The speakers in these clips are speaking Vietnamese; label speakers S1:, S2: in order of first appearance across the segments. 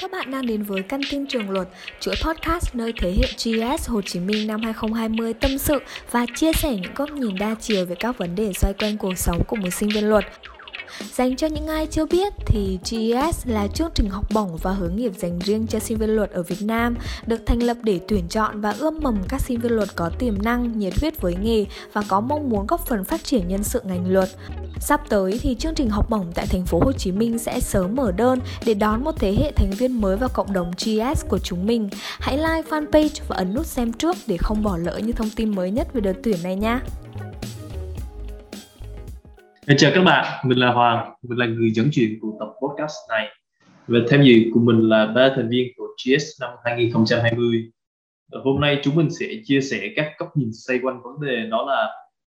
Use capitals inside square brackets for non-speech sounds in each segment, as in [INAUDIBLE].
S1: Các bạn đang đến với Căn tin trường luật, chuỗi podcast nơi thế hệ GS Hồ Chí Minh năm 2020 tâm sự và chia sẻ những góc nhìn đa chiều về các vấn đề xoay quanh cuộc sống của một sinh viên luật. Dành cho những ai chưa biết thì GES là chương trình học bổng và hướng nghiệp dành riêng cho sinh viên luật ở Việt Nam, được thành lập để tuyển chọn và ươm mầm các sinh viên luật có tiềm năng, nhiệt huyết với nghề và có mong muốn góp phần phát triển nhân sự ngành luật. Sắp tới thì chương trình học bổng tại thành phố Hồ Chí Minh sẽ sớm mở đơn để đón một thế hệ thành viên mới vào cộng đồng GS của chúng mình. Hãy like fanpage và ấn nút xem trước để không bỏ lỡ những thông tin mới nhất về đợt tuyển này nha.
S2: Chào các bạn, mình là Hoàng, mình là người dẫn chuyện của tập podcast này. Và tham dự của mình là ba thành viên của GS năm 2020. Và hôm nay chúng mình sẽ chia sẻ các góc nhìn xoay quanh vấn đề đó là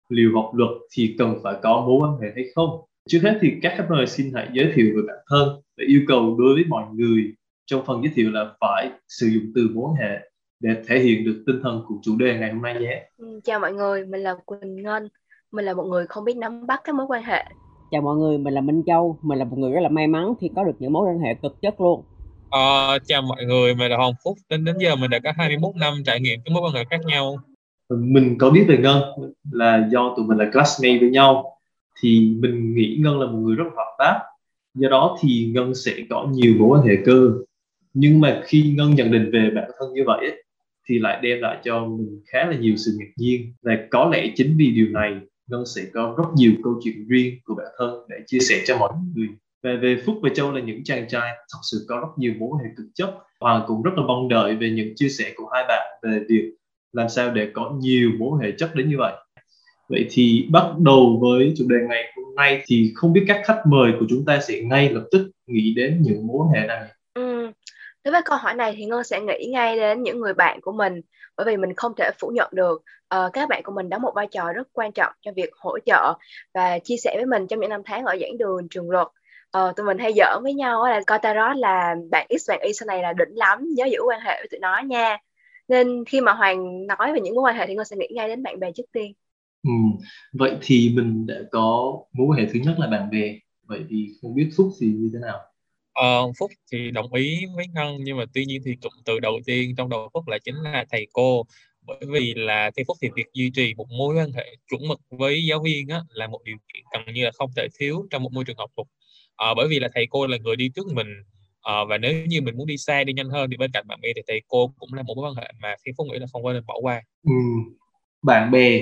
S2: liệu học luật thì cần phải có mối quan hệ hay không. Trước hết thì các khách mời xin hãy giới thiệu về bản thân và yêu cầu đối với mọi người trong phần giới thiệu là phải sử dụng từ mối quan hệ để thể hiện được tinh thần của chủ đề ngày hôm nay nhé.
S3: Ừ, chào mọi người, mình là Quỳnh Ngân mình là một người không biết nắm bắt các mối quan hệ
S4: chào mọi người mình là Minh Châu mình là một người rất là may mắn khi có được những mối quan hệ cực chất luôn
S5: Ờ, chào mọi người, mình là Hoàng Phúc. Đến đến giờ mình đã có 21 năm trải nghiệm các mối quan hệ khác nhau.
S2: Mình có biết về Ngân là do tụi mình là classmate với nhau thì mình nghĩ Ngân là một người rất hoạt bát. Do đó thì Ngân sẽ có nhiều mối quan hệ cơ. Nhưng mà khi Ngân nhận định về bản thân như vậy thì lại đem lại cho mình khá là nhiều sự ngạc nhiên và có lẽ chính vì điều này Ngân sẽ có rất nhiều câu chuyện riêng của bản thân để chia sẻ cho mọi người. Và về Phúc và Châu là những chàng trai thật sự có rất nhiều mối hệ cực chất. Hoàng cũng rất là mong đợi về những chia sẻ của hai bạn về việc làm sao để có nhiều mối hệ chất đến như vậy. Vậy thì bắt đầu với chủ đề ngày hôm nay thì không biết các khách mời của chúng ta sẽ ngay lập tức nghĩ đến những mối hệ này.
S3: Đối với câu hỏi này thì Ngân sẽ nghĩ ngay đến những người bạn của mình bởi vì mình không thể phủ nhận được uh, các bạn của mình đóng một vai trò rất quan trọng cho việc hỗ trợ và chia sẻ với mình trong những năm tháng ở giảng đường trường luật. Ờ, tụi mình hay giỡn với nhau là coi tarot là bạn x bạn y sau này là đỉnh lắm nhớ giữ quan hệ với tụi nó nha. Nên khi mà hoàng nói về những mối quan hệ thì ngân sẽ nghĩ ngay đến bạn bè trước tiên.
S2: Ừ. vậy thì mình đã có mối quan hệ thứ nhất là bạn bè. Vậy thì không biết phúc gì như thế nào?
S5: Ờ, Phúc thì đồng ý với Ngân nhưng mà tuy nhiên thì cụm từ đầu tiên trong đầu Phúc là chính là thầy cô. Bởi vì là theo Phúc thì việc duy trì một mối quan hệ chuẩn mực với giáo viên á, là một điều kiện gần như là không thể thiếu trong một môi trường học thuật ờ, bởi vì là thầy cô là người đi trước mình. Ờ, và nếu như mình muốn đi xa đi nhanh hơn thì bên cạnh bạn bè thì thầy cô cũng là một mối quan hệ mà theo Phúc nghĩ là không nên bỏ qua.
S2: Ừ. bạn bè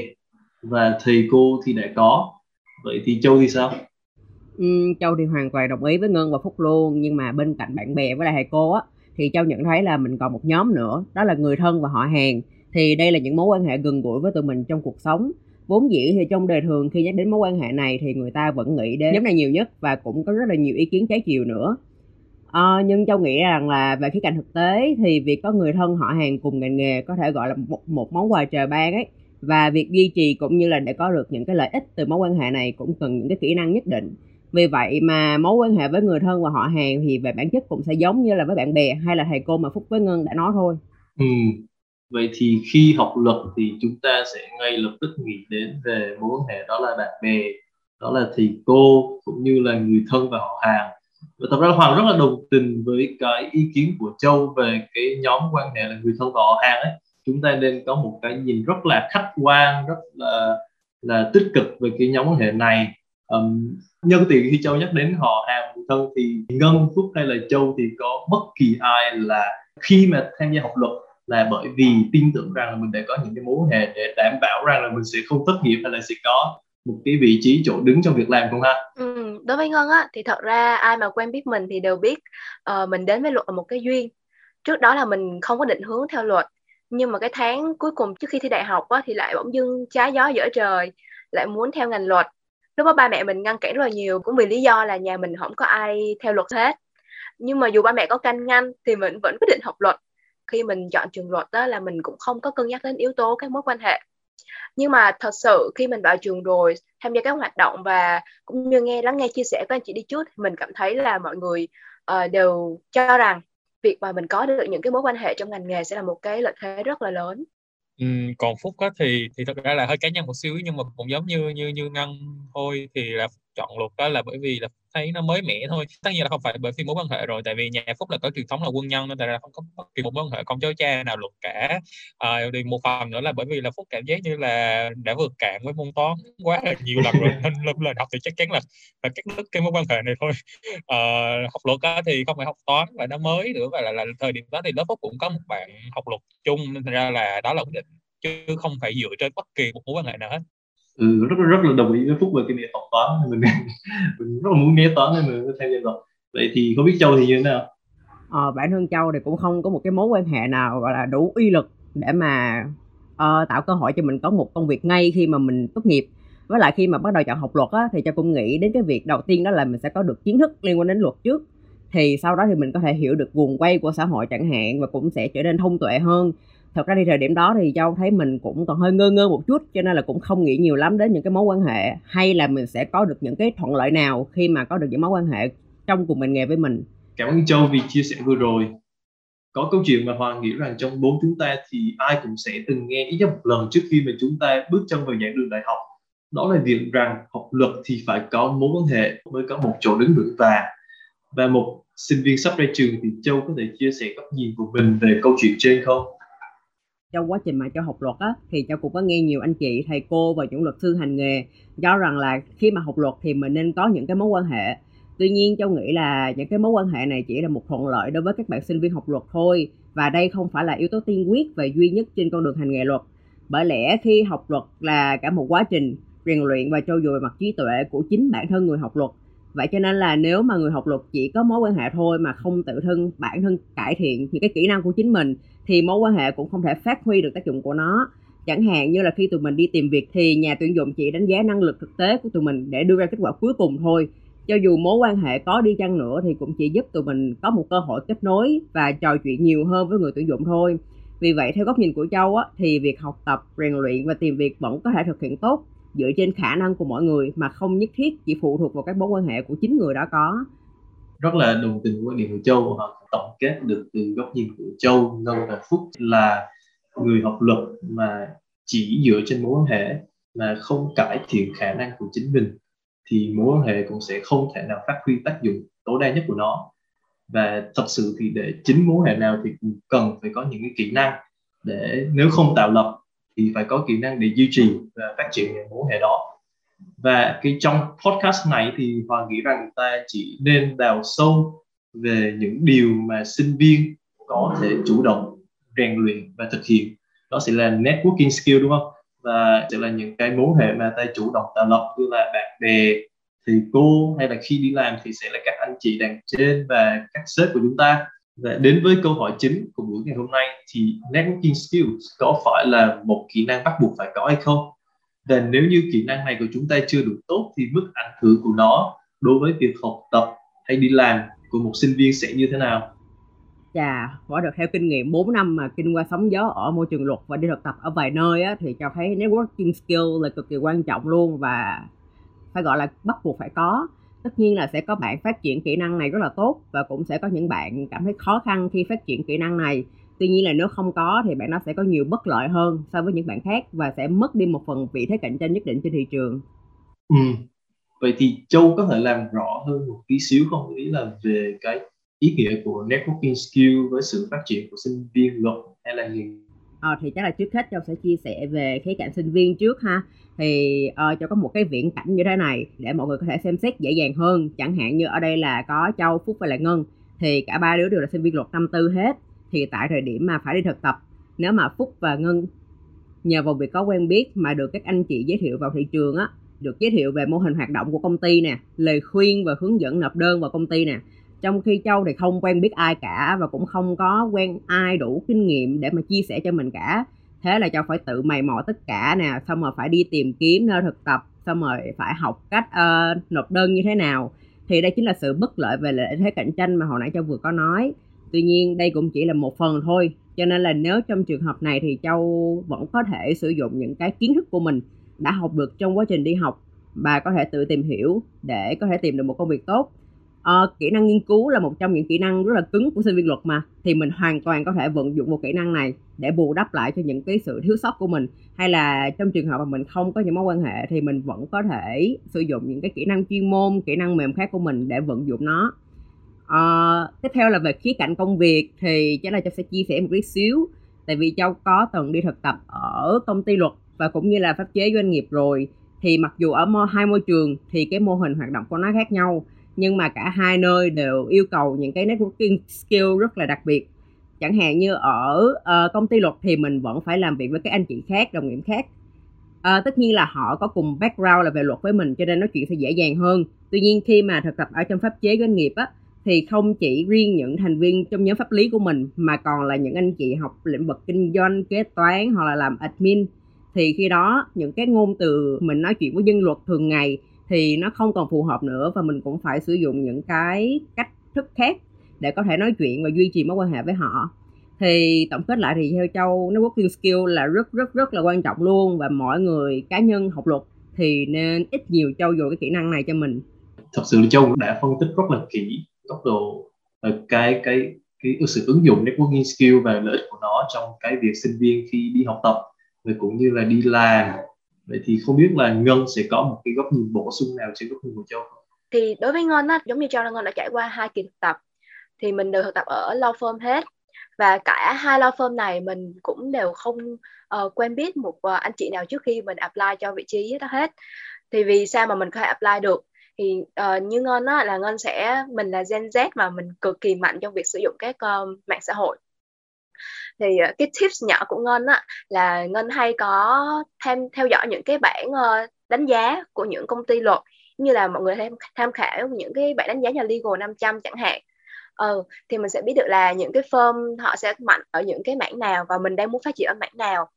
S2: và thầy cô thì đã có. Vậy thì Châu thì sao?
S4: Châu thì hoàn toàn đồng ý với Ngân và Phúc luôn, nhưng mà bên cạnh bạn bè với lại thầy cô á, thì Châu nhận thấy là mình còn một nhóm nữa, đó là người thân và họ hàng. Thì đây là những mối quan hệ gần gũi với tụi mình trong cuộc sống. Vốn dĩ thì trong đời thường khi nhắc đến mối quan hệ này thì người ta vẫn nghĩ đến nhóm này nhiều nhất và cũng có rất là nhiều ý kiến trái chiều nữa. Ờ, nhưng Châu nghĩ rằng là về khía cạnh thực tế thì việc có người thân họ hàng cùng ngành nghề có thể gọi là một, một món quà trời ban ấy và việc duy trì cũng như là để có được những cái lợi ích từ mối quan hệ này cũng cần những cái kỹ năng nhất định vì vậy mà mối quan hệ với người thân và họ hàng thì về bản chất cũng sẽ giống như là với bạn bè hay là thầy cô mà phúc với ngân đã nói thôi.
S2: Ừ. vậy thì khi học luật thì chúng ta sẽ ngay lập tức nghĩ đến về mối quan hệ đó là bạn bè, đó là thầy cô cũng như là người thân và họ hàng. Và thật ra hoàng rất là đồng tình với cái ý kiến của châu về cái nhóm quan hệ là người thân và họ hàng ấy. Chúng ta nên có một cái nhìn rất là khách quan, rất là là tích cực về cái nhóm quan hệ này um, nhân tiện khi châu nhắc đến họ hàng người thân thì ngân phúc hay là châu thì có bất kỳ ai là khi mà tham gia học luật là bởi vì tin tưởng rằng là mình đã có những cái mối quan hệ để đảm bảo rằng là mình sẽ không thất nghiệp hay là sẽ có một cái vị trí chỗ đứng trong việc làm không ha?
S3: Ừ, đối với Ngân á thì thật ra ai mà quen biết mình thì đều biết uh, mình đến với luật là một cái duyên. Trước đó là mình không có định hướng theo luật nhưng mà cái tháng cuối cùng trước khi thi đại học á, thì lại bỗng dưng trái gió dở trời lại muốn theo ngành luật lúc đó ba mẹ mình ngăn cản rất là nhiều cũng vì lý do là nhà mình không có ai theo luật hết. Nhưng mà dù ba mẹ có can ngăn thì mình vẫn quyết định học luật. Khi mình chọn trường luật đó là mình cũng không có cân nhắc đến yếu tố các mối quan hệ. Nhưng mà thật sự khi mình vào trường rồi tham gia các hoạt động và cũng như nghe lắng nghe chia sẻ của anh chị đi trước mình cảm thấy là mọi người uh, đều cho rằng việc mà mình có được những cái mối quan hệ trong ngành nghề sẽ là một cái lợi thế rất là lớn
S5: còn Phúc á thì thì thật ra là hơi cá nhân một xíu, nhưng mà cũng giống như như như Ngân thôi, thì là chọn luật đó là bởi vì là thấy nó mới mẻ thôi. Tất nhiên là không phải bởi vì mối quan hệ rồi tại vì nhà Phúc là có truyền thống là quân nhân nên là không có bất kỳ một mối quan hệ con cháu cha nào luật cả. À, thì một phần nữa là bởi vì là Phúc cảm giác như là đã vượt cạn với môn toán quá là nhiều lần rồi [LAUGHS] nên lần lần học thì chắc chắn là phải cắt đứt cái mối quan hệ này thôi. À, học luật á, thì không phải học toán và nó mới nữa và là, là thời điểm đó thì lớp Phúc cũng có một bạn học luật chung nên thành ra là đó là quyết định chứ không phải dựa trên bất kỳ một mối quan hệ nào hết
S2: ừ, rất rất là đồng ý với phúc về cái việc học toán mình [LAUGHS] mình rất là muốn né toán nên mình tham gia luật. vậy thì không biết châu thì như thế nào?
S4: Ờ, bản thân châu thì cũng không có một cái mối quan hệ nào gọi là đủ uy lực để mà uh, tạo cơ hội cho mình có một công việc ngay khi mà mình tốt nghiệp. Với lại khi mà bắt đầu chọn học luật á, thì châu cũng nghĩ đến cái việc đầu tiên đó là mình sẽ có được kiến thức liên quan đến luật trước. Thì sau đó thì mình có thể hiểu được guồng quay của xã hội chẳng hạn và cũng sẽ trở nên thông tuệ hơn thật ra đi thời điểm đó thì châu thấy mình cũng còn hơi ngơ ngơ một chút, cho nên là cũng không nghĩ nhiều lắm đến những cái mối quan hệ hay là mình sẽ có được những cái thuận lợi nào khi mà có được những mối quan hệ trong cùng ngành nghề với mình.
S2: Cảm ơn châu vì chia sẻ vừa rồi. Có câu chuyện mà hoàng nghĩ rằng trong bốn chúng ta thì ai cũng sẽ từng nghe ít nhất một lần trước khi mà chúng ta bước chân vào giảng đường đại học. Đó là việc rằng học luật thì phải có mối quan hệ mới có một chỗ đứng vững vàng. Và một sinh viên sắp ra trường thì châu có thể chia sẻ góc nhìn của mình về câu chuyện trên không?
S4: Trong quá trình mà cho học luật á, thì cháu cũng có nghe nhiều anh chị, thầy cô và những luật sư hành nghề cho rằng là khi mà học luật thì mình nên có những cái mối quan hệ. Tuy nhiên châu nghĩ là những cái mối quan hệ này chỉ là một thuận lợi đối với các bạn sinh viên học luật thôi, và đây không phải là yếu tố tiên quyết và duy nhất trên con đường hành nghề luật. Bởi lẽ khi học luật là cả một quá trình rèn luyện và trau dồi mặt trí tuệ của chính bản thân người học luật vậy cho nên là nếu mà người học luật chỉ có mối quan hệ thôi mà không tự thân bản thân cải thiện những cái kỹ năng của chính mình thì mối quan hệ cũng không thể phát huy được tác dụng của nó. Chẳng hạn như là khi tụi mình đi tìm việc thì nhà tuyển dụng chỉ đánh giá năng lực thực tế của tụi mình để đưa ra kết quả cuối cùng thôi. Cho dù mối quan hệ có đi chăng nữa thì cũng chỉ giúp tụi mình có một cơ hội kết nối và trò chuyện nhiều hơn với người tuyển dụng thôi. Vì vậy theo góc nhìn của châu á, thì việc học tập rèn luyện và tìm việc vẫn có thể thực hiện tốt dựa trên khả năng của mọi người mà không nhất thiết chỉ phụ thuộc vào các mối quan hệ của chính người đó có.
S2: Rất là đồng tình với quan điểm của châu họ tổng kết được từ góc nhìn của châu, ngân và phúc là người học luật mà chỉ dựa trên mối quan hệ mà không cải thiện khả năng của chính mình thì mối quan hệ cũng sẽ không thể nào phát huy tác dụng tối đa nhất của nó. Và thật sự thì để chính mối quan hệ nào thì cũng cần phải có những cái kỹ năng để nếu không tạo lập thì phải có kỹ năng để duy trì và phát triển những mối hệ đó. Và cái trong podcast này thì hoàng nghĩ rằng ta chỉ nên đào sâu về những điều mà sinh viên có thể chủ động rèn luyện và thực hiện. Đó sẽ là networking skill, đúng không? Và sẽ là những cái mối hệ mà ta chủ động tạo lập, như là bạn bè, thầy cô, hay là khi đi làm thì sẽ là các anh chị đằng trên và các sếp của chúng ta và đến với câu hỏi chính của buổi ngày hôm nay thì networking skills có phải là một kỹ năng bắt buộc phải có hay không và nếu như kỹ năng này của chúng ta chưa đủ tốt thì mức ảnh hưởng của nó đối với việc học tập hay đi làm của một sinh viên sẽ như thế nào dạ,
S4: Chà, quả được theo kinh nghiệm 4 năm mà kinh qua sóng gió ở môi trường luật và đi thực tập ở vài nơi á, thì cho thấy networking skill là cực kỳ quan trọng luôn và phải gọi là bắt buộc phải có. Tất nhiên là sẽ có bạn phát triển kỹ năng này rất là tốt và cũng sẽ có những bạn cảm thấy khó khăn khi phát triển kỹ năng này. Tuy nhiên là nếu không có thì bạn nó sẽ có nhiều bất lợi hơn so với những bạn khác và sẽ mất đi một phần vị thế cạnh tranh nhất định trên thị trường.
S2: Ừ. Vậy thì Châu có thể làm rõ hơn một tí xíu không? Ý là về cái ý nghĩa của networking skill với sự phát triển của sinh viên luật hay là gì
S4: à, thì chắc là trước hết châu sẽ chia sẻ về khía cạnh sinh viên trước ha. Thì uh, cho có một cái viễn cảnh như thế này để mọi người có thể xem xét dễ dàng hơn. Chẳng hạn như ở đây là có châu phúc và lại ngân. Thì cả ba đứa đều là sinh viên luật năm tư hết. Thì tại thời điểm mà phải đi thực tập nếu mà phúc và ngân nhờ vào việc có quen biết mà được các anh chị giới thiệu vào thị trường á được giới thiệu về mô hình hoạt động của công ty nè lời khuyên và hướng dẫn nộp đơn vào công ty nè trong khi châu thì không quen biết ai cả và cũng không có quen ai đủ kinh nghiệm để mà chia sẻ cho mình cả. Thế là châu phải tự mày mò tất cả nè xong rồi phải đi tìm kiếm nơi thực tập xong rồi phải học cách uh, nộp đơn như thế nào. Thì đây chính là sự bất lợi về lợi thế cạnh tranh mà hồi nãy châu vừa có nói. Tuy nhiên đây cũng chỉ là một phần thôi cho nên là nếu trong trường hợp này thì châu vẫn có thể sử dụng những cái kiến thức của mình đã học được trong quá trình đi học bà có thể tự tìm hiểu để có thể tìm được một công việc tốt uh, kỹ năng nghiên cứu là một trong những kỹ năng rất là cứng của sinh viên luật mà. Thì mình hoàn toàn có thể vận dụng một kỹ năng này để bù đắp lại cho những cái sự thiếu sót của mình. Hay là trong trường hợp mà mình không có những mối quan hệ thì mình vẫn có thể sử dụng những cái kỹ năng chuyên môn kỹ năng mềm khác của mình để vận dụng nó. Uh, tiếp theo là về khía cạnh công việc thì chắc là cháu sẽ chia sẻ một chút xíu. Tại vì cháu có từng đi thực tập ở công ty luật và cũng như là pháp chế doanh nghiệp rồi. Thì mặc dù ở hai môi trường thì cái mô hình hoạt động của nó khác nhau nhưng mà cả hai nơi đều yêu cầu những cái networking skill rất là đặc biệt. Chẳng hạn như ở uh, công ty luật thì mình vẫn phải làm việc với các anh chị khác đồng nghiệp khác. Uh, tất nhiên là họ có cùng background là về luật với mình cho nên nói chuyện sẽ dễ dàng hơn. Tuy nhiên khi mà thực tập ở trong pháp chế doanh nghiệp á thì không chỉ riêng những thành viên trong nhóm pháp lý của mình mà còn là những anh chị học lĩnh vực kinh doanh kế toán hoặc là làm admin. Thì khi đó những cái ngôn từ mình nói chuyện với dân luật thường ngày thì nó không còn phù hợp nữa và mình cũng phải sử dụng những cái cách thức khác để có thể nói chuyện và duy trì mối quan hệ với họ. Thì tổng kết lại thì theo châu, networking skill là rất rất rất là quan trọng luôn và mọi người cá nhân học luật thì nên ít nhiều châu dồi cái kỹ năng này cho mình.
S2: Thật sự là châu đã phân tích rất là kỹ góc độ ờ, cái cái cái sự ứng dụng networking skill và lợi ích của nó trong cái việc sinh viên khi đi học tập, rồi cũng như là đi làm vậy thì không biết là ngân sẽ có một cái góc nhìn bổ sung nào trên góc nhìn của châu không?
S3: Thì đối với ngân á giống như châu là ngân đã trải qua hai kỳ thực tập thì mình đều thực tập ở law firm hết. Và cả hai law firm này mình cũng đều không uh, quen biết một uh, anh chị nào trước khi mình apply cho vị trí đó hết. Thì vì sao mà mình có thể apply được? Thì uh, như ngân á là ngân sẽ mình là Gen Z mà mình cực kỳ mạnh trong việc sử dụng các uh, mạng xã hội thì ờ, cái tips nhỏ của ngân á là ngân hay có thêm theo dõi những cái bảng ờ, đánh giá của những công ty luật như là mọi người tham tham khảo những cái bảng đánh giá nhà legal 500 chẳng hạn. Ừ, thì mình sẽ biết được là những cái firm họ sẽ mạnh ở những cái mảng nào và mình đang muốn phát triển ở mảng nào.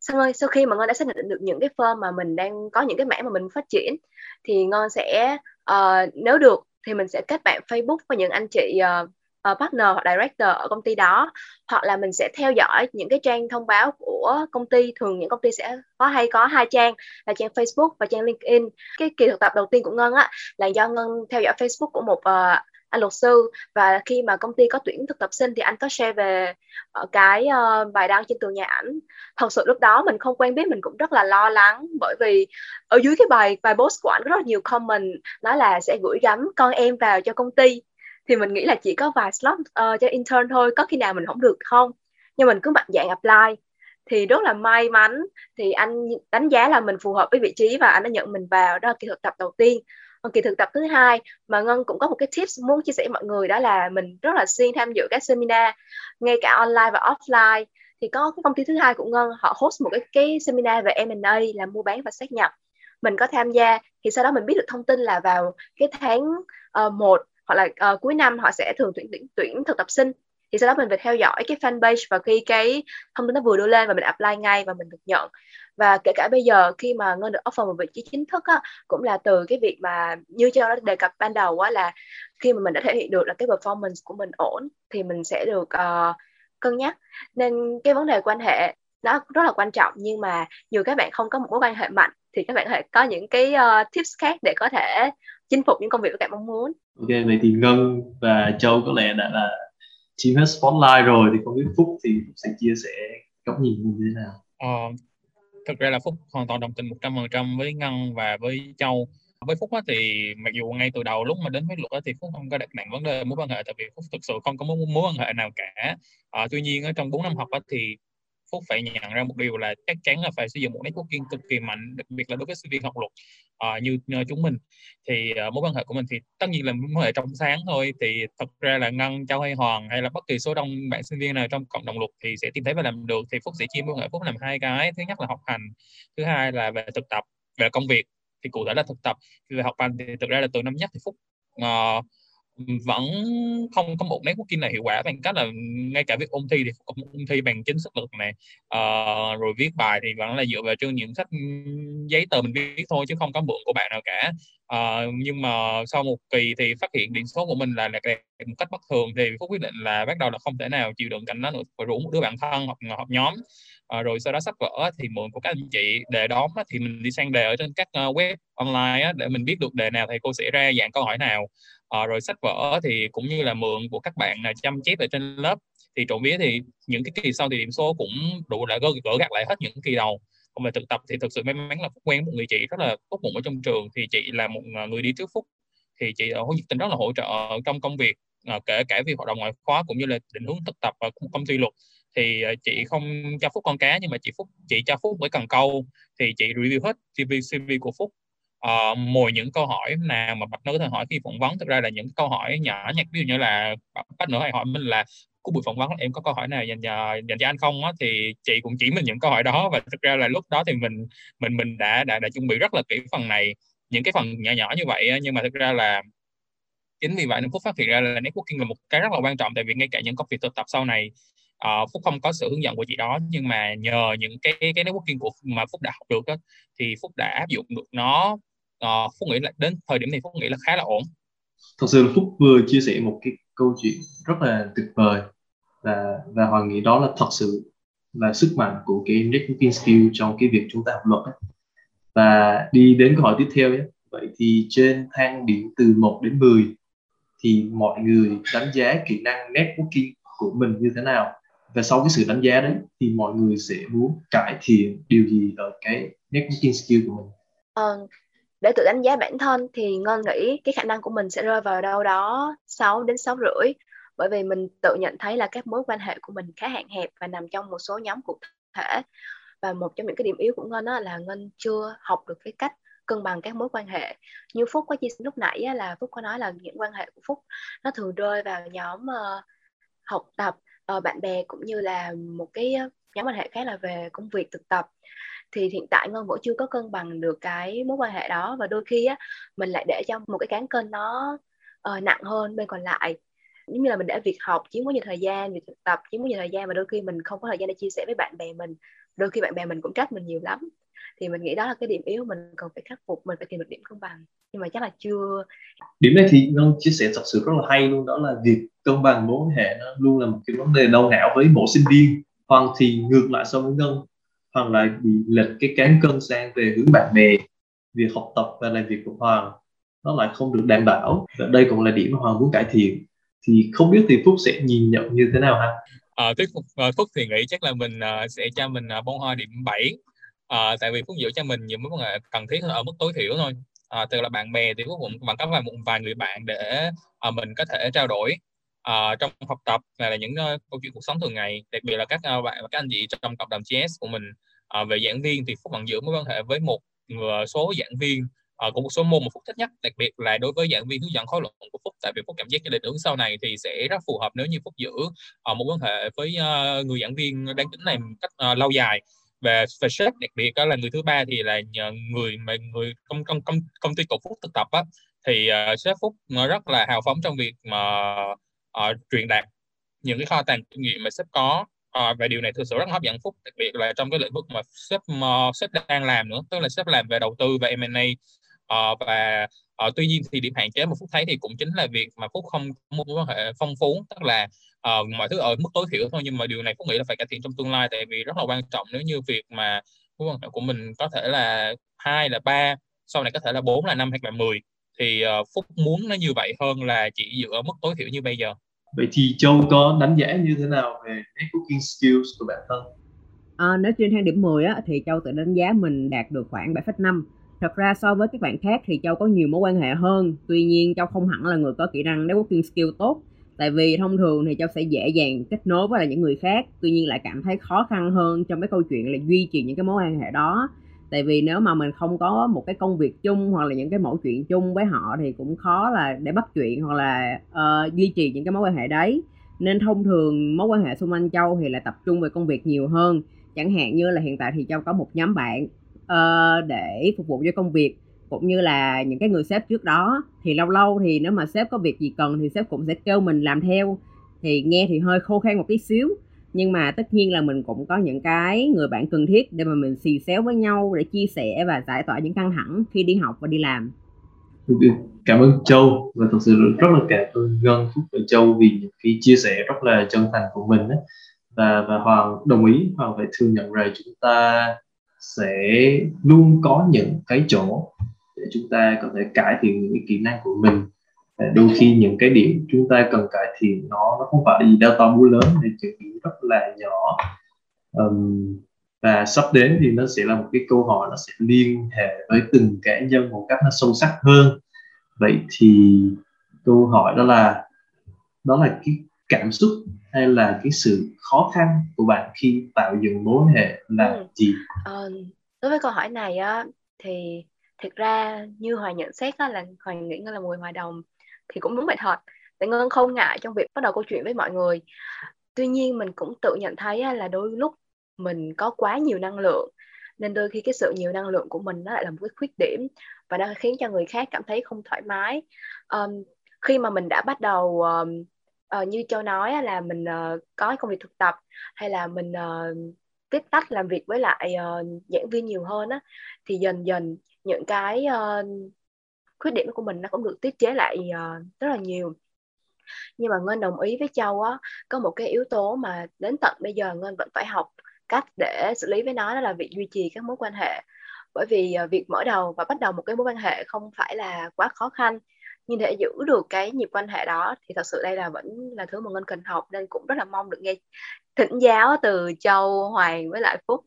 S3: Sau ơi sau khi mà ngân đã xác định được những cái firm mà mình đang có những cái mảng mà mình phát triển thì ngân sẽ uh, nếu được thì mình sẽ kết bạn Facebook với những anh chị uh, uh, partner hoặc director ở công ty đó hoặc là mình sẽ theo dõi những cái trang thông báo của công ty. Thường những công ty sẽ có hay có hai trang là trang Facebook và trang LinkedIn. Cái kỳ thực tập đầu tiên của Ngân á là do Ngân theo dõi Facebook của một uh, anh luật sư. Và khi mà công ty có tuyển thực tập sinh thì anh có share về uh, cái uh, bài đăng trên tường nhà ảnh. Thật sự lúc đó mình không quen biết mình cũng rất là lo lắng bởi vì ở dưới cái bài bài post của anh có rất là nhiều comment nói là sẽ gửi gắm con em vào cho công ty thì mình nghĩ là chỉ có vài slot uh, cho intern thôi có khi nào mình không được không? Nhưng mình cứ mạnh dạng apply. Thì rất là may mắn thì anh đánh giá là mình phù hợp với vị trí và anh đã nhận mình vào đó là kỳ thực tập đầu tiên. Còn kỳ thực tập thứ hai mà ngân cũng có một cái tips muốn chia sẻ với mọi người đó là mình rất là xuyên tham dự các seminar ngay cả online và offline. Thì có cái công ty thứ hai của ngân họ host một cái cái seminar về M&A là mua bán và xác nhập. Mình có tham gia thì sau đó mình biết được thông tin là vào cái tháng ờ, uh, 1 hoặc là uh, cuối năm họ sẽ thường tuyển tuyển, tuyển thực tập sinh. Thì sau đó mình phải theo dõi cái fanpage và khi cái thông tin nó vừa đưa lên và mình apply ngay và mình được nhận. Và kể cả bây giờ khi mà ngân được offer một vị trí chính thức á, cũng là từ cái việc mà như cho đề cập ban đầu á, là khi mà mình đã thể hiện được là cái performance của mình ổn thì mình sẽ được uh, cân nhắc. Nên cái vấn đề quan hệ nó rất là quan trọng nhưng mà dù các bạn không có một mối quan hệ mạnh thì các bạn có thể có những cái uh, tips khác để có thể chinh phục những công việc của các bạn mong muốn.
S2: Ok, vậy thì Ngân và Châu có lẽ đã là chiếm hết spotlight rồi thì không biết Phúc thì Phúc sẽ chia sẻ góc nhìn như thế nào?
S5: Ờ, thực ra là Phúc hoàn toàn đồng tình 100% với Ngân và với Châu với Phúc á, thì mặc dù ngay từ đầu lúc mà đến với luật á, thì Phúc không có đặt nặng vấn đề mối quan hệ tại vì Phúc thực sự không có mối, mối quan hệ nào cả à, tuy nhiên ở trong 4 năm học á, thì Phúc phải nhận ra một điều là chắc chắn là phải sử dụng một networking cực kỳ mạnh đặc biệt là đối với sinh viên học luật uh, như, như chúng mình. Thì uh, mối quan hệ của mình thì tất nhiên là mối quan hệ trong sáng thôi thì thật ra là ngân châu hay hoàng hay là bất kỳ số đông bạn sinh viên nào trong cộng đồng luật thì sẽ tìm thấy và làm được. Thì phúc sẽ chia mối quan hệ phúc làm hai cái. Thứ nhất là học hành thứ hai là về thực tập về công việc thì cụ thể là thực tập. Về học hành thì thực ra là từ năm nhất thì phúc uh, vẫn không có một networking nào hiệu quả bằng cách là ngay cả việc ôn thi thì cũng ôn thi bằng chính sức lực này. Uh, rồi viết bài thì vẫn là dựa vào trên những sách giấy tờ mình viết thôi chứ không có mượn của bạn nào cả. Uh, nhưng mà sau một kỳ thì phát hiện điểm số của mình là lạc đẹp một cách bất thường thì phúc quyết định là bắt đầu là không thể nào chịu đựng cảnh đó nữa phải rủ một đứa bạn thân hoặc học nhóm. Uh, rồi sau đó sách vở thì mượn của các anh chị đề đóm thì mình đi sang đề ở trên các web online để mình biết được đề nào thầy cô sẽ ra dạng câu hỏi nào à, rồi sách vở thì cũng như là mượn của các bạn là chăm chép ở trên lớp. Thì trộm vía thì những cái kỳ sau thì điểm số cũng đủ để gỡ, gỡ gạt lại hết những kỳ đầu. Còn về thực tập thì thực sự may mắn là phúc quen một người chị rất là tốt bụng ở trong trường. Thì chị là một à, người đi trước phúc thì chị hỗ nhiệt tình rất là hỗ trợ trong công việc à, kể cả việc hoạt động ngoại khóa cũng như là định hướng thực tập và công ty luật. Thì à, chị không cho phúc con cá nhưng mà chị phúc chị cho phúc với cần câu. Thì chị review hết CV CV của phúc uh, mồi những câu hỏi nào mà bạch nữ có thể hỏi khi phỏng vấn. Thực ra là những câu hỏi nhỏ nhặt ví dụ như là bạch nữ hay hỏi mình là của buổi phỏng vấn em có câu hỏi nào dành cho dành cho anh không? á thì chị cũng chỉ mình những câu hỏi đó. Và thực ra là lúc đó thì mình mình mình đã đã đã chuẩn bị rất là kỹ phần này những cái phần nhỏ nhỏ như vậy nhưng mà thực ra là chính vì vậy nên phúc phát hiện ra là networking là một cái rất là quan trọng. Tại vì ngay cả những công việc thực tập sau này uh, phúc không có sự hướng dẫn của chị đó. Nhưng mà nhờ những cái cái networking của mà phúc đã học được đó, thì phúc đã áp dụng được nó uh, phúc nghĩ là đến thời điểm này phúc nghĩ là khá là ổn.
S2: Thật sự là phúc vừa chia sẻ một cái câu chuyện rất là tuyệt vời và và hoàng nghĩ đó là thật sự là sức mạnh của cái networking skill trong cái việc chúng ta học luật ấy. và đi đến câu hỏi tiếp theo nhé. Vậy thì trên thang điểm từ 1 đến 10 thì mọi người đánh giá kỹ năng networking của mình như thế nào? Và sau cái sự đánh giá đấy thì mọi người sẽ muốn cải thiện điều gì ở cái networking skill của mình?
S3: Ờ, để tự đánh giá bản thân thì ngân nghĩ cái khả năng của mình sẽ rơi vào đâu đó 6 đến sáu rưỡi. Bởi vì mình tự nhận thấy là các mối quan hệ của mình khá hạn hẹp và nằm trong một số nhóm cụ thể. Và một trong những cái điểm yếu của ngân đó là ngân chưa học được cái cách cân bằng các mối quan hệ. Như phúc có chia sẻ lúc nãy là phúc có nói là những quan hệ của phúc nó thường rơi vào nhóm uh, học tập uh, bạn bè cũng như là một cái ờ, nhóm quan hệ khác là về công việc thực tập thì hiện tại ngân vẫn chưa có cân bằng được cái mối quan hệ đó và đôi khi á mình lại để cho một cái cán cân nó uh, nặng hơn bên còn lại. Giống như là mình để việc học chiếm quá nhiều thời gian việc thực tập chiếm quá nhiều thời gian mà đôi khi mình không có thời gian để chia sẻ với bạn bè mình. Đôi khi bạn bè mình cũng trách mình nhiều lắm. Thì mình nghĩ đó là cái điểm yếu mình cần phải khắc phục mình phải tìm được điểm cân bằng. Nhưng mà chắc là chưa.
S2: Điểm này thì ngân chia sẻ thật sự rất là hay luôn đó là việc cân bằng mối quan hệ nó luôn là một cái vấn đề đau não với mỗi sinh viên. Hoàng thì ngược lại so với ngân hoàng lại bị lệch cái cán cân sang về hướng bạn bè việc học tập và làm việc của hoàng nó lại không được đảm bảo. Và đây cũng là điểm mà hoàng muốn cải thiện. Thì không biết thì phúc sẽ nhìn nhận như thế nào ha?
S5: Ờ, à, thuyết Phúc, ờ, phúc thì nghĩ chắc là mình uh, sẽ cho mình uh, bông hoa điểm 7 à, tại vì phúc giữ cho mình những mối quan hệ cần thiết ở mức tối thiểu thôi. À, từ là bạn bè thì phúc cũng vẫn có vài một vài người bạn để à, mình có thể trao đổi uh, trong học tập là những uh, câu chuyện cuộc sống thường ngày đặc biệt là các uh, bạn và các anh chị trong cộng đồng GS của mình. Uh, về giảng viên thì phúc vẫn giữ mối quan hệ với một số giảng viên uh, của một số môn mà phúc thích nhất. Đặc biệt là đối với giảng viên hướng dẫn khóa luận của phúc tại vì phúc cảm giác cái định hướng sau này thì sẽ rất phù hợp nếu như phúc giữ uh, một quan hệ với uh, người giảng viên đang tính này một cách uh, lâu dài. Về về sếp đặc biệt đó là người thứ ba thì là nhờ người mà người công công công công ty cổ phúc thực tập á thì uh, sếp phúc rất là hào phóng trong việc mà uh, Ờ, truyền đạt những cái kho tàng kinh nghiệm mà sếp có. Uh, và điều này thực sự rất hấp dẫn. Phúc đặc biệt là trong cái lĩnh vực mà sếp uh, sếp đang làm nữa tức là sếp làm về đầu tư và M&A uh, và uh, tuy nhiên thì điểm hạn chế mà phúc thấy thì cũng chính là việc mà phúc không có mối quan hệ phong phú tức là uh, mọi thứ ở mức tối thiểu thôi. Nhưng mà điều này phúc nghĩ là phải cải thiện trong tương lai tại vì rất là quan trọng nếu như việc mà mối quan hệ của mình có thể là hai là ba sau này có thể là bốn là năm hoặc là 10 thì uh, phúc muốn nó như vậy hơn là chỉ dựa ở mức tối thiểu như bây giờ
S2: vậy thì châu có đánh giá như thế nào về networking skills của bản thân?
S4: Ờ, à, nếu trên thang điểm 10 á, thì châu tự đánh giá mình đạt được khoảng 7,5 Thật ra so với các bạn khác thì Châu có nhiều mối quan hệ hơn. Tuy nhiên Châu không hẳn là người có kỹ năng networking skill tốt. Tại vì thông thường thì châu sẽ dễ dàng kết nối với lại những người khác. Tuy nhiên lại cảm thấy khó khăn hơn trong cái câu chuyện là duy trì những cái mối quan hệ đó tại vì nếu mà mình không có một cái công việc chung hoặc là những cái mẫu chuyện chung với họ thì cũng khó là để bắt chuyện hoặc là uh, duy trì những cái mối quan hệ đấy. Nên thông thường mối quan hệ xung quanh châu thì lại tập trung về công việc nhiều hơn. Chẳng hạn như là hiện tại thì châu có một nhóm bạn uh, để phục vụ cho công việc cũng như là những cái người sếp trước đó. Thì lâu lâu thì nếu mà sếp có việc gì cần thì sếp cũng sẽ kêu mình làm theo. Thì nghe thì hơi khô khan một tí xíu nhưng mà tất nhiên là mình cũng có những cái người bạn cần thiết để mà mình xì xéo với nhau để chia sẻ và giải tỏa những căng thẳng khi đi học và đi làm.
S2: Cảm ơn Châu. Và thật sự rất là cảm ơn Ngân, Phúc và Châu vì những cái chia sẻ rất là chân thành của mình ấy. và và Hoàng đồng ý, Hoàng phải thừa nhận rằng chúng ta sẽ luôn có những cái chỗ để chúng ta có thể cải thiện những cái kỹ năng của mình đôi khi những cái điểm chúng ta cần cải thiện nó nó không phải là gì đau to búa lớn thì chuyện rất là nhỏ um, và sắp đến thì nó sẽ là một cái câu hỏi nó sẽ liên hệ với từng cá nhân một cách nó sâu sắc hơn vậy thì câu hỏi đó là đó là cái cảm xúc hay là cái sự khó khăn của bạn khi tạo dựng mối hệ là ừ. gì?
S3: Ờ, đối với câu hỏi này á thì thực ra như Hoàng nhận xét á, là Hoàng nghĩ là một người hòa đồng thì cũng đúng vậy thật. Tại Ngân không ngại trong việc bắt đầu câu chuyện với mọi người. Tuy nhiên mình cũng tự nhận thấy là đôi lúc mình có quá nhiều năng lượng nên đôi khi cái sự nhiều năng lượng của mình nó lại là một cái khuyết điểm và nó khiến cho người khác cảm thấy không thoải mái um, khi mà mình đã bắt đầu um, uh, như châu nói là mình uh, có công việc thực tập hay là mình uh, tiếp tách làm việc với lại uh, giảng viên nhiều hơn á thì dần dần những cái uh, khuyết điểm của mình nó cũng được tiết chế lại uh, rất là nhiều. Nhưng mà ngân đồng ý với châu á có một cái yếu tố mà đến tận bây giờ ngân vẫn phải học cách để xử lý với nó đó là việc duy trì các mối quan hệ. Bởi vì ờ, việc mở đầu và bắt đầu một cái mối quan hệ không phải là quá khó khăn nhưng để giữ được cái nhịp quan hệ đó thì thật sự đây là vẫn là thứ mà ngân cần học nên cũng rất là mong được nghe thỉnh giáo từ châu hoàng với lại phúc.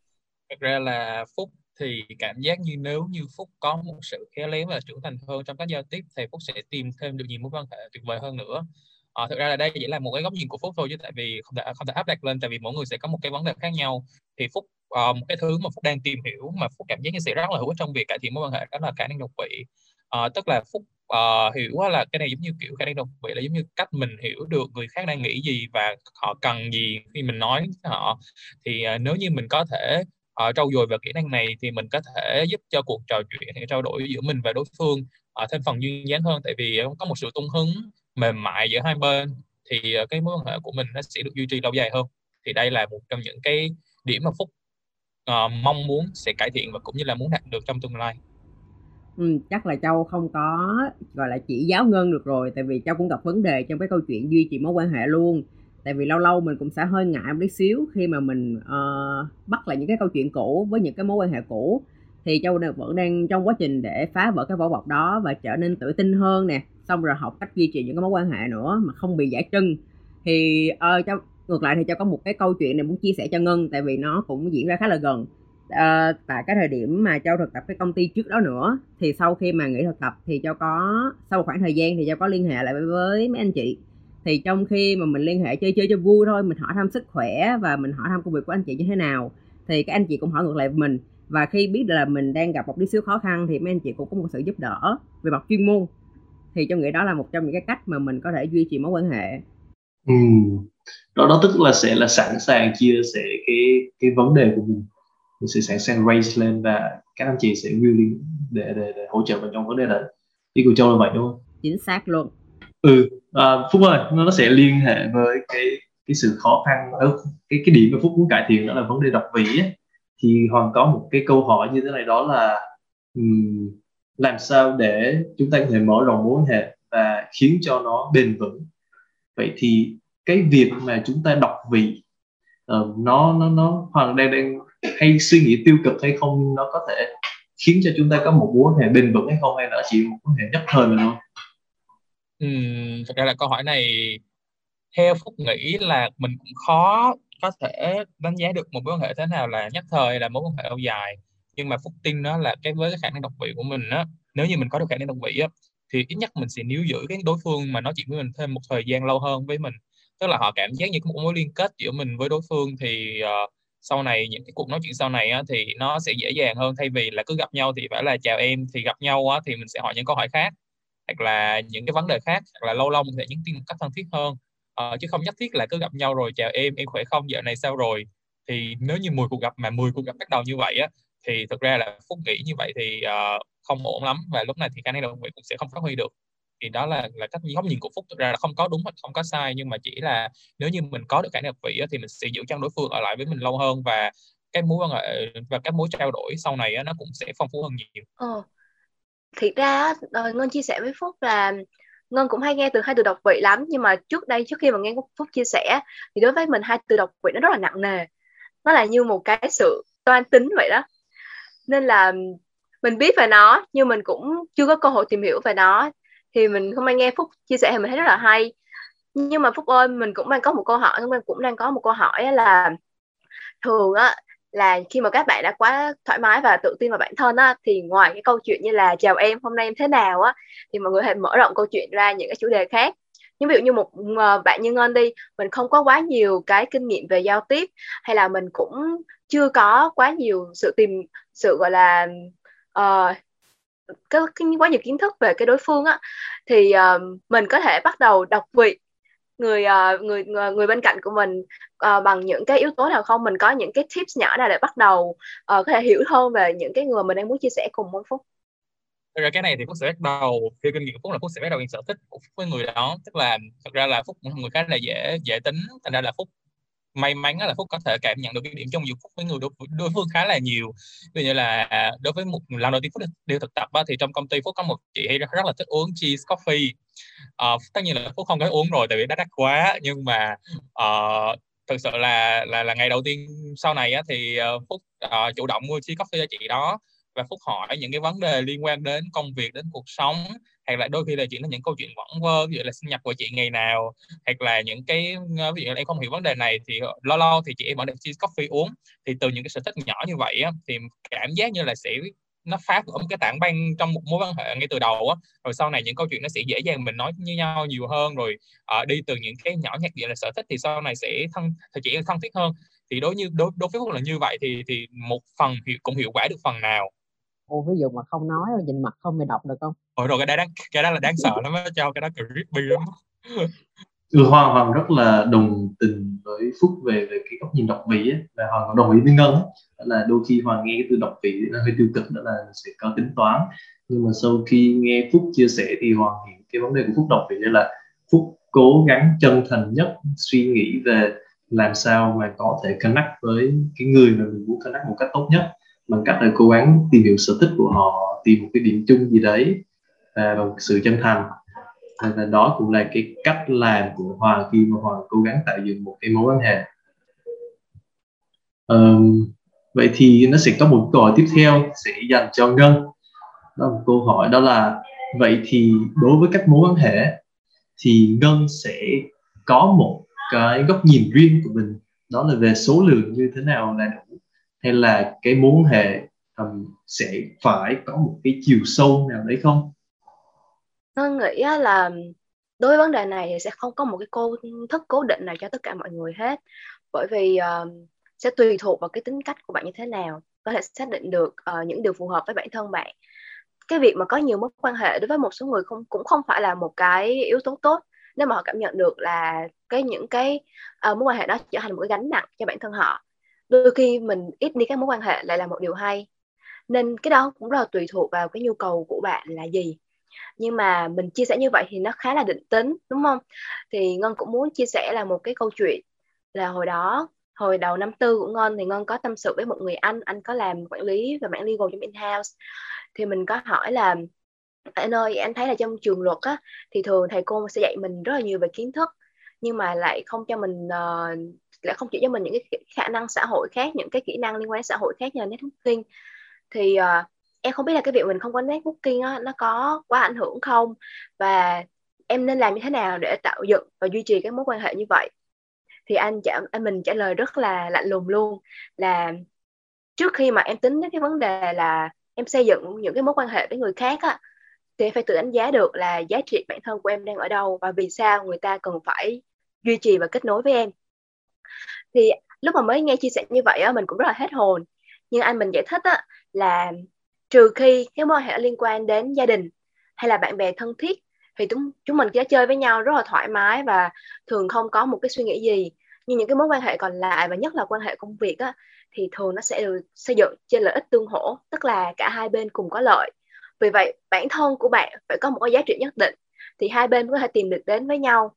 S5: Thật ra là phúc thì cảm giác như nếu như phúc có một sự khéo léo và trưởng thành hơn trong các giao tiếp thì phúc sẽ tìm thêm được nhiều mối quan hệ tuyệt vời hơn nữa. À, thực ra là đây chỉ là một cái góc nhìn của phúc thôi chứ tại vì không thể không thể áp đặt lên tại vì mỗi người sẽ có một cái vấn đề khác nhau. Thì phúc uh, một cái thứ mà phúc đang tìm hiểu mà phúc cảm giác như sẽ rất là hữu ích trong việc cải thiện mối quan hệ đó là khả năng độc vị uh, tức là phúc uh, hiểu là cái này giống như kiểu khả năng độc vị là giống như cách mình hiểu được người khác đang nghĩ gì và họ cần gì khi mình nói với họ. Thì uh, nếu như mình có thể uh, trau dồi về kỹ năng này thì mình có thể giúp cho cuộc trò chuyện hay trao đổi giữa mình và đối phương uh, thêm phần duyên dáng hơn. Tại vì có một sự tung hứng mềm mại giữa hai bên thì uh, cái mối quan hệ của mình nó sẽ được duy trì lâu dài hơn. Thì đây là một trong những cái điểm mà phúc uh, mong muốn sẽ cải thiện và cũng như là muốn đạt được trong tương lai.
S4: Ừ, chắc là Châu không có gọi là chỉ giáo ngân được rồi tại vì Châu cũng gặp vấn đề trong cái câu chuyện duy trì mối quan hệ luôn tại vì lâu lâu mình cũng sẽ hơi ngại một tí xíu khi mà mình uh, bắt lại những cái câu chuyện cũ với những cái mối quan hệ cũ. Thì Châu vẫn đang trong quá trình để phá vỡ cái vỏ bọc đó và trở nên tự tin hơn nè xong rồi học cách duy trì những cái mối quan hệ nữa mà không bị giải trưng. Thì uh, Châu ngược lại thì Châu có một cái câu chuyện này muốn chia sẻ cho Ngân tại vì nó cũng diễn ra khá là gần. Uh, tại cái thời điểm mà châu thực tập cái công ty trước đó nữa thì sau khi mà nghỉ thực tập thì châu có sau một khoảng thời gian thì châu có liên hệ lại với mấy anh chị thì trong khi mà mình liên hệ chơi chơi cho vui thôi mình hỏi thăm sức khỏe và mình hỏi thăm công việc của anh chị như thế nào thì các anh chị cũng hỏi ngược lại mình. Và khi biết là mình đang gặp một tí xíu khó khăn thì mấy anh chị cũng có một sự giúp đỡ về mặt chuyên môn. Thì trong nghĩ đó là một trong những cái cách mà mình có thể duy trì mối quan hệ.
S2: Ừ. đó đó tức là sẽ là sẵn sàng chia sẻ cái cái vấn đề của mình. Mình sẽ sẵn sàng raise lên và các anh chị sẽ willing để, để, để hỗ trợ mình trong vấn đề đấy ý của châu là vậy đúng không?
S4: Chính xác luôn.
S2: Ừ à, phúc ơi nó sẽ liên hệ với cái cái sự khó khăn ở cái cái điểm mà phúc muốn cải thiện đó là vấn đề đọc vị ấy. thì hoàng có một cái câu hỏi như thế này đó là um, làm sao để chúng ta có thể mở rộng mối hệ và khiến cho nó bền vững? Vậy thì cái việc mà chúng ta đọc vị uh, ờ, nó nó nó hoàng đang đang hay suy nghĩ tiêu cực hay không? Nó có thể khiến cho chúng ta có một mối hệ bền vững hay không? Hay là chỉ một mối hệ nhất thời mà thôi?
S5: Ừm, thật ra là câu hỏi này theo Phúc nghĩ là mình cũng khó có thể đánh giá được một mối quan hệ thế nào là nhất thời là mối quan hệ lâu dài. Nhưng mà Phúc tin đó là cái với cái khả năng độc vị của mình á nếu như mình có được khả năng độc vị á thì ít nhất mình sẽ níu giữ cái đối phương mà nói chuyện với mình thêm một thời gian lâu hơn với mình. Tức là họ cảm giác như có một mối liên kết giữa mình với đối phương thì uh, sau này những cái cuộc nói chuyện sau này á, thì nó sẽ dễ dàng hơn. Thay vì là cứ gặp nhau thì phải là chào em thì gặp nhau á, thì mình sẽ hỏi những câu hỏi khác hoặc là những cái vấn đề khác hoặc là lâu lâu mình sẽ nhắn tin một cách thân thiết hơn. Uh, chứ không nhất thiết là cứ gặp nhau rồi chào em em khỏe không? Giờ này sao rồi? Thì nếu như 10 cuộc gặp mà 10 cuộc gặp bắt đầu như vậy á thì thực ra là phúc nghĩ như vậy thì uh, không ổn lắm. Và lúc này thì khả năng đồng nguyện cũng sẽ không phát huy được. Thì đó là là cách góc nhìn của phúc. Thực ra là không có đúng hoặc không có sai nhưng mà chỉ là nếu như mình có được khả năng vị thì mình sẽ giữ chân đối phương ở lại với mình lâu hơn. Và cái mối quan hệ và các mối trao đổi sau này nó cũng sẽ phong phú hơn nhiều.
S3: Ờ. Thiệt ra ờ, Ngân chia sẻ với Phúc là Ngân cũng hay nghe từ hai từ độc vị lắm, nhưng mà trước đây, trước khi mà nghe Phúc chia sẻ thì đối với mình hai từ độc vị nó rất là nặng nề. Nó là như một cái sự toan tính vậy đó. Nên là mình biết về nó, nhưng mình cũng chưa có cơ hội tìm hiểu về nó. Thì mình hôm nay nghe phúc chia sẻ thì mình thấy rất là hay. Nhưng mà phúc ơi, mình cũng đang có một câu hỏi mình cũng đang có một câu hỏi là thường á là khi mà các bạn đã quá thoải mái và tự tin vào bản thân á thì ngoài cái câu chuyện như là chào em hôm nay em thế nào? á thì mọi người hãy mở rộng câu chuyện ra những cái chủ đề khác. Nhưng ví dụ như một ờ, bạn như ngân đi mình không có quá nhiều cái kinh nghiệm về giao tiếp hay là mình cũng chưa có quá nhiều sự tìm sự gọi là ờ, uh, cái, cái quá nhiều kiến thức về cái đối phương á thì uh, mình có thể bắt đầu đọc vị người uh, người người bên cạnh của mình uh, bằng những cái yếu tố nào không? Mình có những cái tips nhỏ nào để bắt đầu uh, có thể hiểu hơn về những cái người mình đang muốn chia sẻ cùng với phúc?
S5: Thật ra cái này thì Phúc sẽ bắt đầu theo kinh nghiệm của Phúc là Phúc sẽ bắt đầu những sở thích của Phúc với người đó. Tức là thật ra là Phúc một người khá là dễ dễ tính. Thành ra là Phúc may mắn là Phúc có thể cảm nhận được cái điểm chung giữa Phúc với người đối, đối phương khá là nhiều. Ví dụ như là à, đối với một lần đầu tiên Phúc đi thực tập á, thì trong công ty Phúc có một chị rất, rất là thích uống cheese coffee. Uh, tất nhiên là Phúc không có uống rồi tại vì đã đắt quá. Nhưng mà uh, thực sự là là là ngày đầu tiên sau này á, thì ờ, Phúc uh, chủ động mua chi coffee cho chị đó và phúc hỏi những cái vấn đề liên quan đến công việc đến cuộc sống hay là đôi khi là chuyện là những câu chuyện vẩn vơ ví dụ là sinh nhật của chị ngày nào hoặc là những cái ờ, ví dụ là em không hiểu vấn đề này thì lo lo thì chị em vẫn được chia coffee uống. Thì từ những cái sở thích nhỏ như vậy á, thì cảm giác như là sẽ nó phá vỡ một cái tảng băng trong một mối quan hệ ngay từ đầu á rồi sau này những câu chuyện nó sẽ dễ dàng mình nói với nhau nhiều hơn rồi uh, đi từ những cái nhỏ nhặt như là sở thích thì sau này sẽ thân thì chỉ thân thiết hơn thì đối như đối đối với phúc là như vậy thì thì một phần hiệu, cũng hiệu quả được phần nào
S4: Ồ, ví dụ mà không nói nhìn mặt không thì đọc được không?
S5: Ôi rồi cái đó đáng cái đó là đáng sợ lắm á, cho cái đó creepy lắm
S2: ừ, Hoàng Hoàng rất là đồng tình với Phúc về về cái góc nhìn độc vị ấy. và Hoàng đồng ý với Ngân ấy. đó là đôi khi Hoàng nghe cái từ độc vị nó hơi tiêu cực đó là sẽ có tính toán nhưng mà sau khi nghe Phúc chia sẻ thì Hoàng hiểu cái vấn đề của Phúc độc vị là Phúc cố gắng chân thành nhất suy nghĩ về làm sao mà có thể connect với cái người mà mình muốn connect một cách tốt nhất bằng cách là cố gắng tìm hiểu sở thích của họ tìm một cái điểm chung gì đấy và bằng sự chân thành và đó cũng là cái cách làm của Hòa khi mà Hòa cố gắng tạo dựng một cái mối quan hệ. Um, vậy thì nó sẽ có một câu hỏi tiếp theo sẽ dành cho Ngân. Đó là một câu hỏi đó là vậy thì đối với các mối quan hệ thì Ngân sẽ có một cái góc nhìn riêng của mình. Đó là về số lượng như thế nào là đủ hay là cái mối quan hệ um, sẽ phải có một cái chiều sâu nào đấy không?
S3: Tôi nghĩ là đối với vấn đề này thì sẽ không có một cái cô thức cố định nào cho tất cả mọi người hết. Bởi vì uh, sẽ tùy thuộc vào cái tính cách của bạn như thế nào. Có thể xác định được uh, những điều phù hợp với bản thân bạn. Cái việc mà có nhiều mối quan hệ đối với một số người không cũng không phải là một cái yếu tố tốt. Nếu mà họ cảm nhận được là cái những cái uh, mối quan hệ đó trở thành một cái gánh nặng cho bản thân họ đôi khi mình ít đi các mối quan hệ lại là một điều hay. Nên cái đó cũng rất là tùy thuộc vào cái nhu cầu của bạn là gì nhưng mà mình chia sẻ như vậy thì nó khá là định tính đúng không? Thì ngân cũng muốn chia sẻ là một cái câu chuyện là hồi đó hồi đầu năm tư của ngân thì ngân có tâm sự với một người anh anh có làm quản lý về mảng legal trong in-house. Thì mình có hỏi là anh ơi anh thấy là trong trường luật á thì thường thầy cô sẽ dạy mình rất là nhiều về kiến thức nhưng mà lại không cho mình uh, lại không chỉ cho mình những cái khả năng xã hội khác những cái kỹ năng liên quan đến xã hội khác như là networking. Thì uh, em không biết là cái việc mình không có networking đó, nó có quá ảnh hưởng không? Và em nên làm như thế nào để tạo dựng và duy trì cái mối quan hệ như vậy? Thì anh trả anh mình trả lời rất là lạnh lùng luôn là trước khi mà em tính đến cái vấn đề là em xây dựng những cái mối quan hệ với người khác á thì em phải tự đánh giá được là giá trị bản thân của em đang ở đâu và vì sao người ta cần phải duy trì và kết nối với em. Thì lúc mà mới nghe chia sẻ như vậy á mình cũng rất là hết hồn. Nhưng anh mình giải thích á là trừ khi cái mối quan hệ liên quan đến gia đình hay là bạn bè thân thiết thì chúng chúng mình sẽ chơi với nhau rất là thoải mái và thường không có một cái suy nghĩ gì. Nhưng những cái mối quan hệ còn lại và nhất là quan hệ công việc á thì thường nó sẽ được xây dựng trên lợi ích tương hỗ tức là cả hai bên cùng có lợi. Vì vậy bản thân của bạn phải có một cái giá trị nhất định thì hai bên có thể tìm được đến với nhau.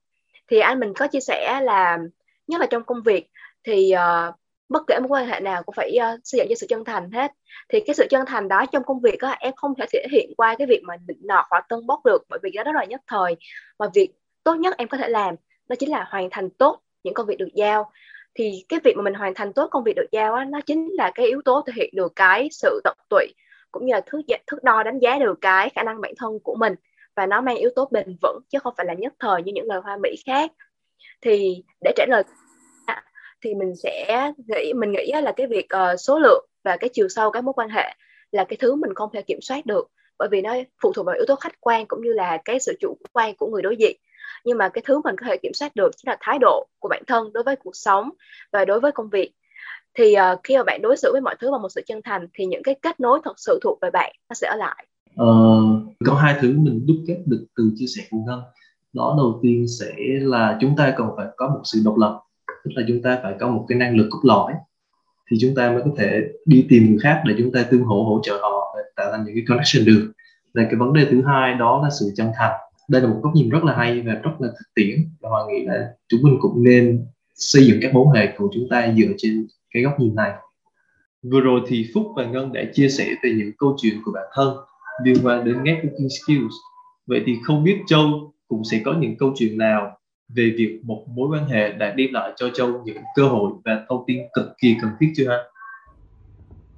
S3: Thì anh mình có chia sẻ là nhất là trong công việc thì uh, bất kể một quan hệ nào cũng phải uh, xây dựng cho sự chân thành hết. Thì cái sự chân thành đó trong công việc á, em không thể thể hiện qua cái việc mà định nọt hoặc tân bốc được bởi vì đó rất là nhất thời. Mà việc tốt nhất em có thể làm đó chính là hoàn thành tốt những công việc được giao. Thì cái việc mà mình hoàn thành tốt công việc được giao á, nó chính là cái yếu tố thể hiện được cái sự tận tụy cũng như là thước thước đo đánh giá được cái khả năng bản thân của mình. Và nó mang yếu tố bền vững chứ không phải là nhất thời như những lời hoa mỹ khác. Thì để trả lời thì mình sẽ nghĩ mình nghĩ là cái việc uh, số lượng và cái chiều sâu các mối quan hệ là cái thứ mình không thể kiểm soát được. Bởi vì nó phụ thuộc vào yếu tố khách quan cũng như là cái sự chủ quan của người đối diện. Nhưng mà cái thứ mình có thể kiểm soát được chính là thái độ của bản thân đối với cuộc sống và đối với công việc. Thì uh, khi mà bạn đối xử với mọi thứ bằng một sự chân thành thì những cái kết nối thật sự thuộc về bạn nó sẽ ở lại.
S2: Uh, có hai thứ mình đúc kết được từ chia sẻ của ngân đó đầu tiên sẽ là chúng ta cần phải có một sự độc lập tức là chúng ta phải có một cái năng lực cốt lõi, thì chúng ta mới có thể đi tìm người khác để chúng ta tương hỗ hỗ trợ họ để tạo thành những cái connection được. Là cái vấn đề thứ hai đó là sự chân thành. Đây là một góc nhìn rất là hay và rất là thực tiễn và hoàng nghĩ là chúng mình cũng nên xây dựng các mối hệ của chúng ta dựa trên cái góc nhìn này. Vừa rồi thì phúc và ngân đã chia sẻ về những câu chuyện của bản thân liên quan đến networking skills. Vậy thì không biết châu cũng sẽ có những câu chuyện nào về việc một mối quan hệ đã đem lại cho châu những cơ hội và thông tin cực kỳ cần thiết chưa ha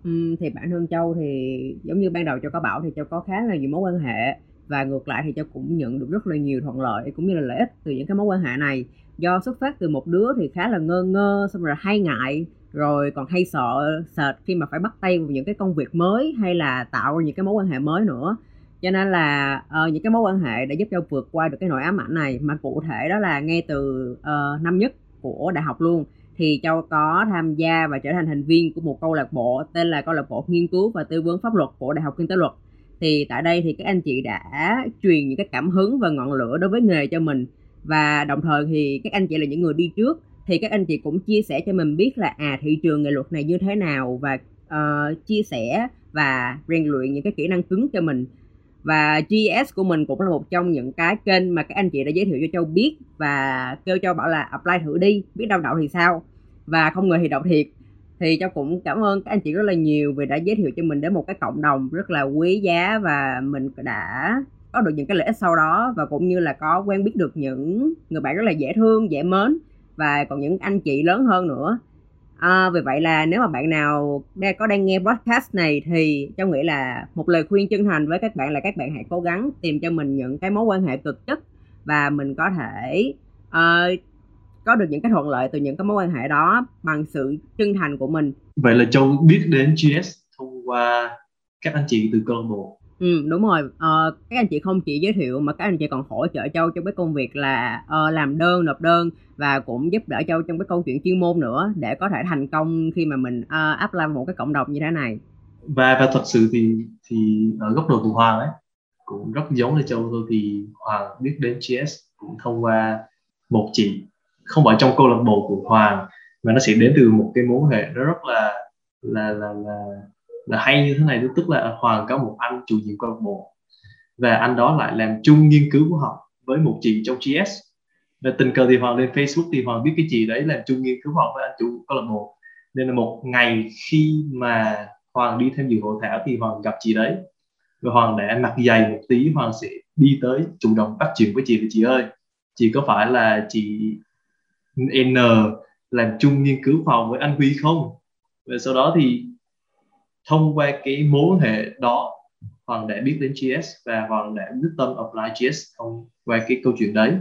S4: Ừ, thì bản thân Châu thì giống như ban đầu Châu có bảo thì Châu có khá là nhiều mối quan hệ và ngược lại thì Châu cũng nhận được rất là nhiều thuận lợi cũng như là lợi ích từ những cái mối quan hệ này. Do xuất phát từ một đứa thì khá là ngơ ngơ xong rồi hay ngại rồi còn hay sợ sệt khi mà phải bắt tay vào những cái công việc mới hay là tạo những cái mối quan hệ mới nữa cho nên là uh, những cái mối quan hệ đã giúp Châu vượt qua được cái nỗi ám ảnh này. Mà cụ thể đó là ngay từ uh, năm nhất của đại học luôn thì Châu có tham gia và trở thành thành viên của một câu lạc bộ tên là câu lạc bộ nghiên cứu và tư vấn pháp luật của Đại học Kinh tế Luật. Thì tại đây thì các anh chị đã truyền những cái cảm hứng và ngọn lửa đối với nghề cho mình. Và đồng thời thì các anh chị là những người đi trước thì các anh chị cũng chia sẻ cho mình biết là à thị trường nghề luật này như thế nào và uh, chia sẻ và rèn luyện những cái kỹ năng cứng cho mình và GS của mình cũng là một trong những cái kênh mà các anh chị đã giới thiệu cho Châu biết và kêu Châu bảo là apply thử đi, biết đâu đậu thì sao? Và không ngờ thì đậu thiệt. Thì Châu cũng cảm ơn các anh chị rất là nhiều vì đã giới thiệu cho mình đến một cái cộng đồng rất là quý giá và mình đã có được những cái lợi ích sau đó và cũng như là có quen biết được những người bạn rất là dễ thương, dễ mến và còn những anh chị lớn hơn nữa. À, vì vậy là nếu mà bạn nào đang có đang nghe podcast này thì châu nghĩ là một lời khuyên chân thành với các bạn là các bạn hãy cố gắng tìm cho mình những cái mối quan hệ cực chất và mình có thể uh, có được những cái thuận lợi từ những cái mối quan hệ đó bằng sự chân thành của mình.
S2: Vậy là châu biết đến GS thông qua các anh chị từ câu lạc bộ
S4: Ừ, đúng rồi. Ờ, các anh chị không chỉ giới thiệu mà các anh chị còn hỗ trợ Châu trong cái công việc là ờ, làm đơn, nộp đơn và cũng giúp đỡ Châu trong cái câu chuyện chuyên môn nữa để có thể thành công khi mà mình uh, áp làm một cái cộng đồng như thế này.
S2: Và và thật sự thì thì ở góc độ của Hoàng ấy cũng rất giống như Châu thôi thì Hoàng biết đến GS cũng thông qua một chị không phải trong câu lạc bộ của Hoàng mà nó sẽ đến từ một cái mối hệ nó rất là là là là là hay như thế này tức là hoàng có một anh chủ nhiệm câu lạc bộ. Và anh đó lại làm chung nghiên cứu của họ với một chị trong GS và tình cờ thì hoàng lên Facebook thì hoàng biết cái chị đấy làm chung nghiên cứu học với anh chủ câu lạc bộ. Nên là một ngày khi mà hoàng đi tham dự hội thảo thì hoàng gặp chị đấy. Và hoàng đã mặc dày một tí, hoàng sẽ đi tới chủ động bắt chuyện với chị và chị ơi, chị có phải là chị N làm chung nghiên cứu phòng với anh Huy không? Và sau đó thì thông qua cái mối hệ đó Hoàng đã biết đến GS và Hoàng đã quyết tâm apply GS thông qua cái câu chuyện đấy.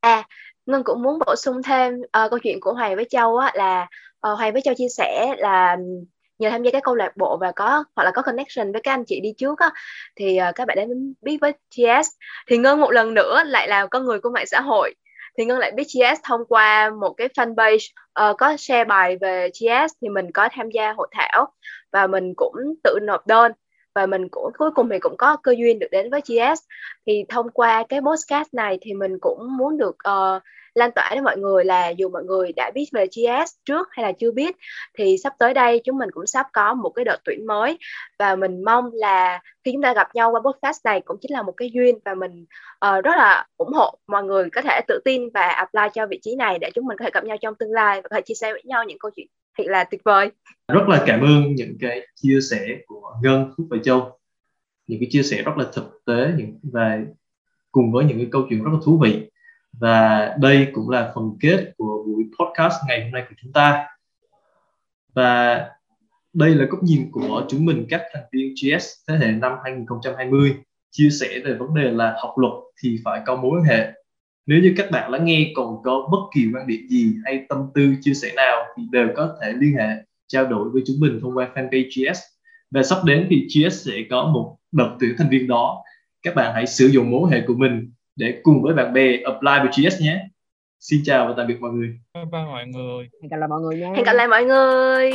S3: À, Ngân cũng muốn bổ sung thêm uh, câu chuyện của Hoàng với Châu á, là uh, Hoàng với Châu chia sẻ là nhờ tham gia cái câu lạc bộ và có hoặc là có connection với các anh chị đi trước á, thì uh, các bạn đã biết với GS thì Ngân một lần nữa lại là con người của mạng xã hội thì Ngân lại biết GS thông qua một cái fanpage uh, có share bài về GS thì mình có tham gia hội thảo và mình cũng tự nộp đơn và mình cũng cuối cùng thì cũng có cơ duyên được đến với GS thì thông qua cái podcast này thì mình cũng muốn được uh, lan tỏa đến mọi người là dù mọi người đã biết về GS trước hay là chưa biết thì sắp tới đây chúng mình cũng sắp có một cái đợt tuyển mới. Và mình mong là khi chúng ta gặp nhau qua podcast này cũng chính là một cái duyên và mình uh, rất là ủng hộ mọi người có thể tự tin và apply cho vị trí này để chúng mình có thể gặp nhau trong tương lai và có thể chia sẻ với nhau những câu chuyện thật là tuyệt vời.
S2: Rất là cảm ơn những cái chia sẻ của Ngân Phúc và Châu. Những cái chia sẻ rất là thực tế những và cùng với những cái câu chuyện rất là thú vị và đây cũng là phần kết của buổi podcast ngày hôm nay của chúng ta. Và đây là góc nhìn của chúng mình các thành viên GS thế hệ năm 2020 chia sẻ về vấn đề là học luật thì phải có mối quan hệ. Nếu như các bạn lắng nghe còn có bất kỳ quan điểm gì hay tâm tư chia sẻ nào thì đều có thể liên hệ, trao đổi với chúng mình thông qua fanpage GS và sắp đến thì GS sẽ có một đợt tuyển thành viên đó. Các bạn hãy sử dụng mối hệ của mình để cùng với bạn bè apply với GS nhé. Xin chào và tạm biệt mọi người.
S5: Bye bye mọi người.
S4: Hẹn gặp lại mọi người nha.
S3: Hẹn gặp lại mọi người